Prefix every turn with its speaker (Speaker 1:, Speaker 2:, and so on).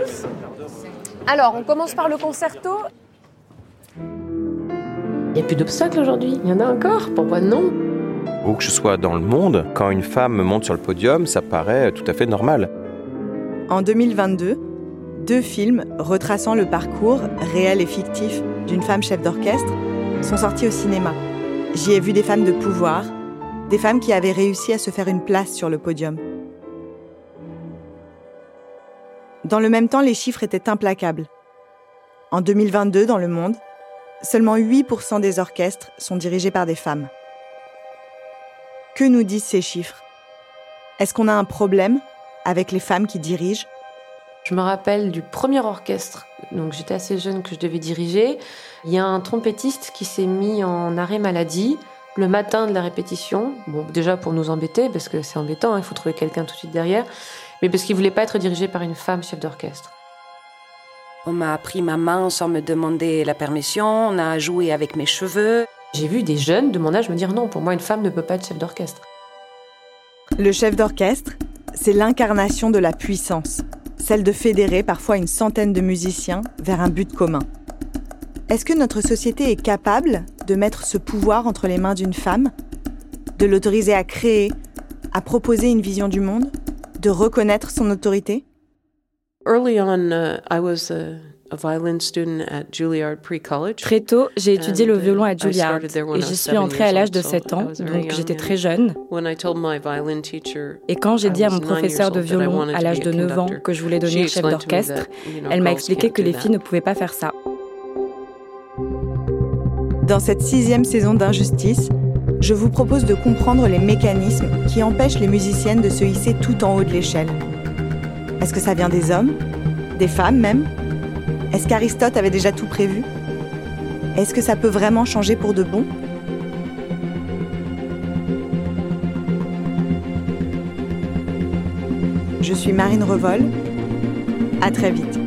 Speaker 1: tous. Alors, on commence par le concerto.
Speaker 2: Il n'y a plus d'obstacles aujourd'hui. Il y en a encore. Pourquoi non?
Speaker 3: Où que je sois dans le monde, quand une femme monte sur le podium, ça paraît tout à fait normal.
Speaker 4: En 2022, deux films retraçant le parcours réel et fictif d'une femme chef d'orchestre sont sortis au cinéma. J'y ai vu des femmes de pouvoir, des femmes qui avaient réussi à se faire une place sur le podium. Dans le même temps, les chiffres étaient implacables. En 2022, dans le monde, seulement 8% des orchestres sont dirigés par des femmes. Que nous disent ces chiffres? Est-ce qu'on a un problème avec les femmes qui dirigent?
Speaker 2: Je me rappelle du premier orchestre, donc j'étais assez jeune que je devais diriger. Il y a un trompettiste qui s'est mis en arrêt maladie le matin de la répétition. Bon, déjà pour nous embêter, parce que c'est embêtant, hein, il faut trouver quelqu'un tout de suite derrière, mais parce qu'il voulait pas être dirigé par une femme chef d'orchestre.
Speaker 5: On m'a pris ma main sans me demander la permission, on a joué avec mes cheveux.
Speaker 2: J'ai vu des jeunes de mon âge me dire non, pour moi une femme ne peut pas être chef d'orchestre.
Speaker 4: Le chef d'orchestre, c'est l'incarnation de la puissance, celle de fédérer parfois une centaine de musiciens vers un but commun. Est-ce que notre société est capable de mettre ce pouvoir entre les mains d'une femme, de l'autoriser à créer, à proposer une vision du monde, de reconnaître son autorité?
Speaker 6: Très tôt, j'ai étudié le violon à uh, Juilliard et j'y suis entrée à l'âge de 7 ans, donc j'étais très jeune. Et quand j'ai dit à mon professeur de violon à l'âge de 9 ans que je voulais devenir chef d'orchestre, elle m'a expliqué que les filles ne pouvaient pas faire ça.
Speaker 4: Dans cette sixième saison d'Injustice, je vous propose de comprendre les mécanismes qui empêchent les musiciennes de se hisser tout en haut de l'échelle. Est-ce que ça vient des hommes? Des femmes même? Est-ce qu'Aristote avait déjà tout prévu? Est-ce que ça peut vraiment changer pour de bon? Je suis Marine Revol. À très vite.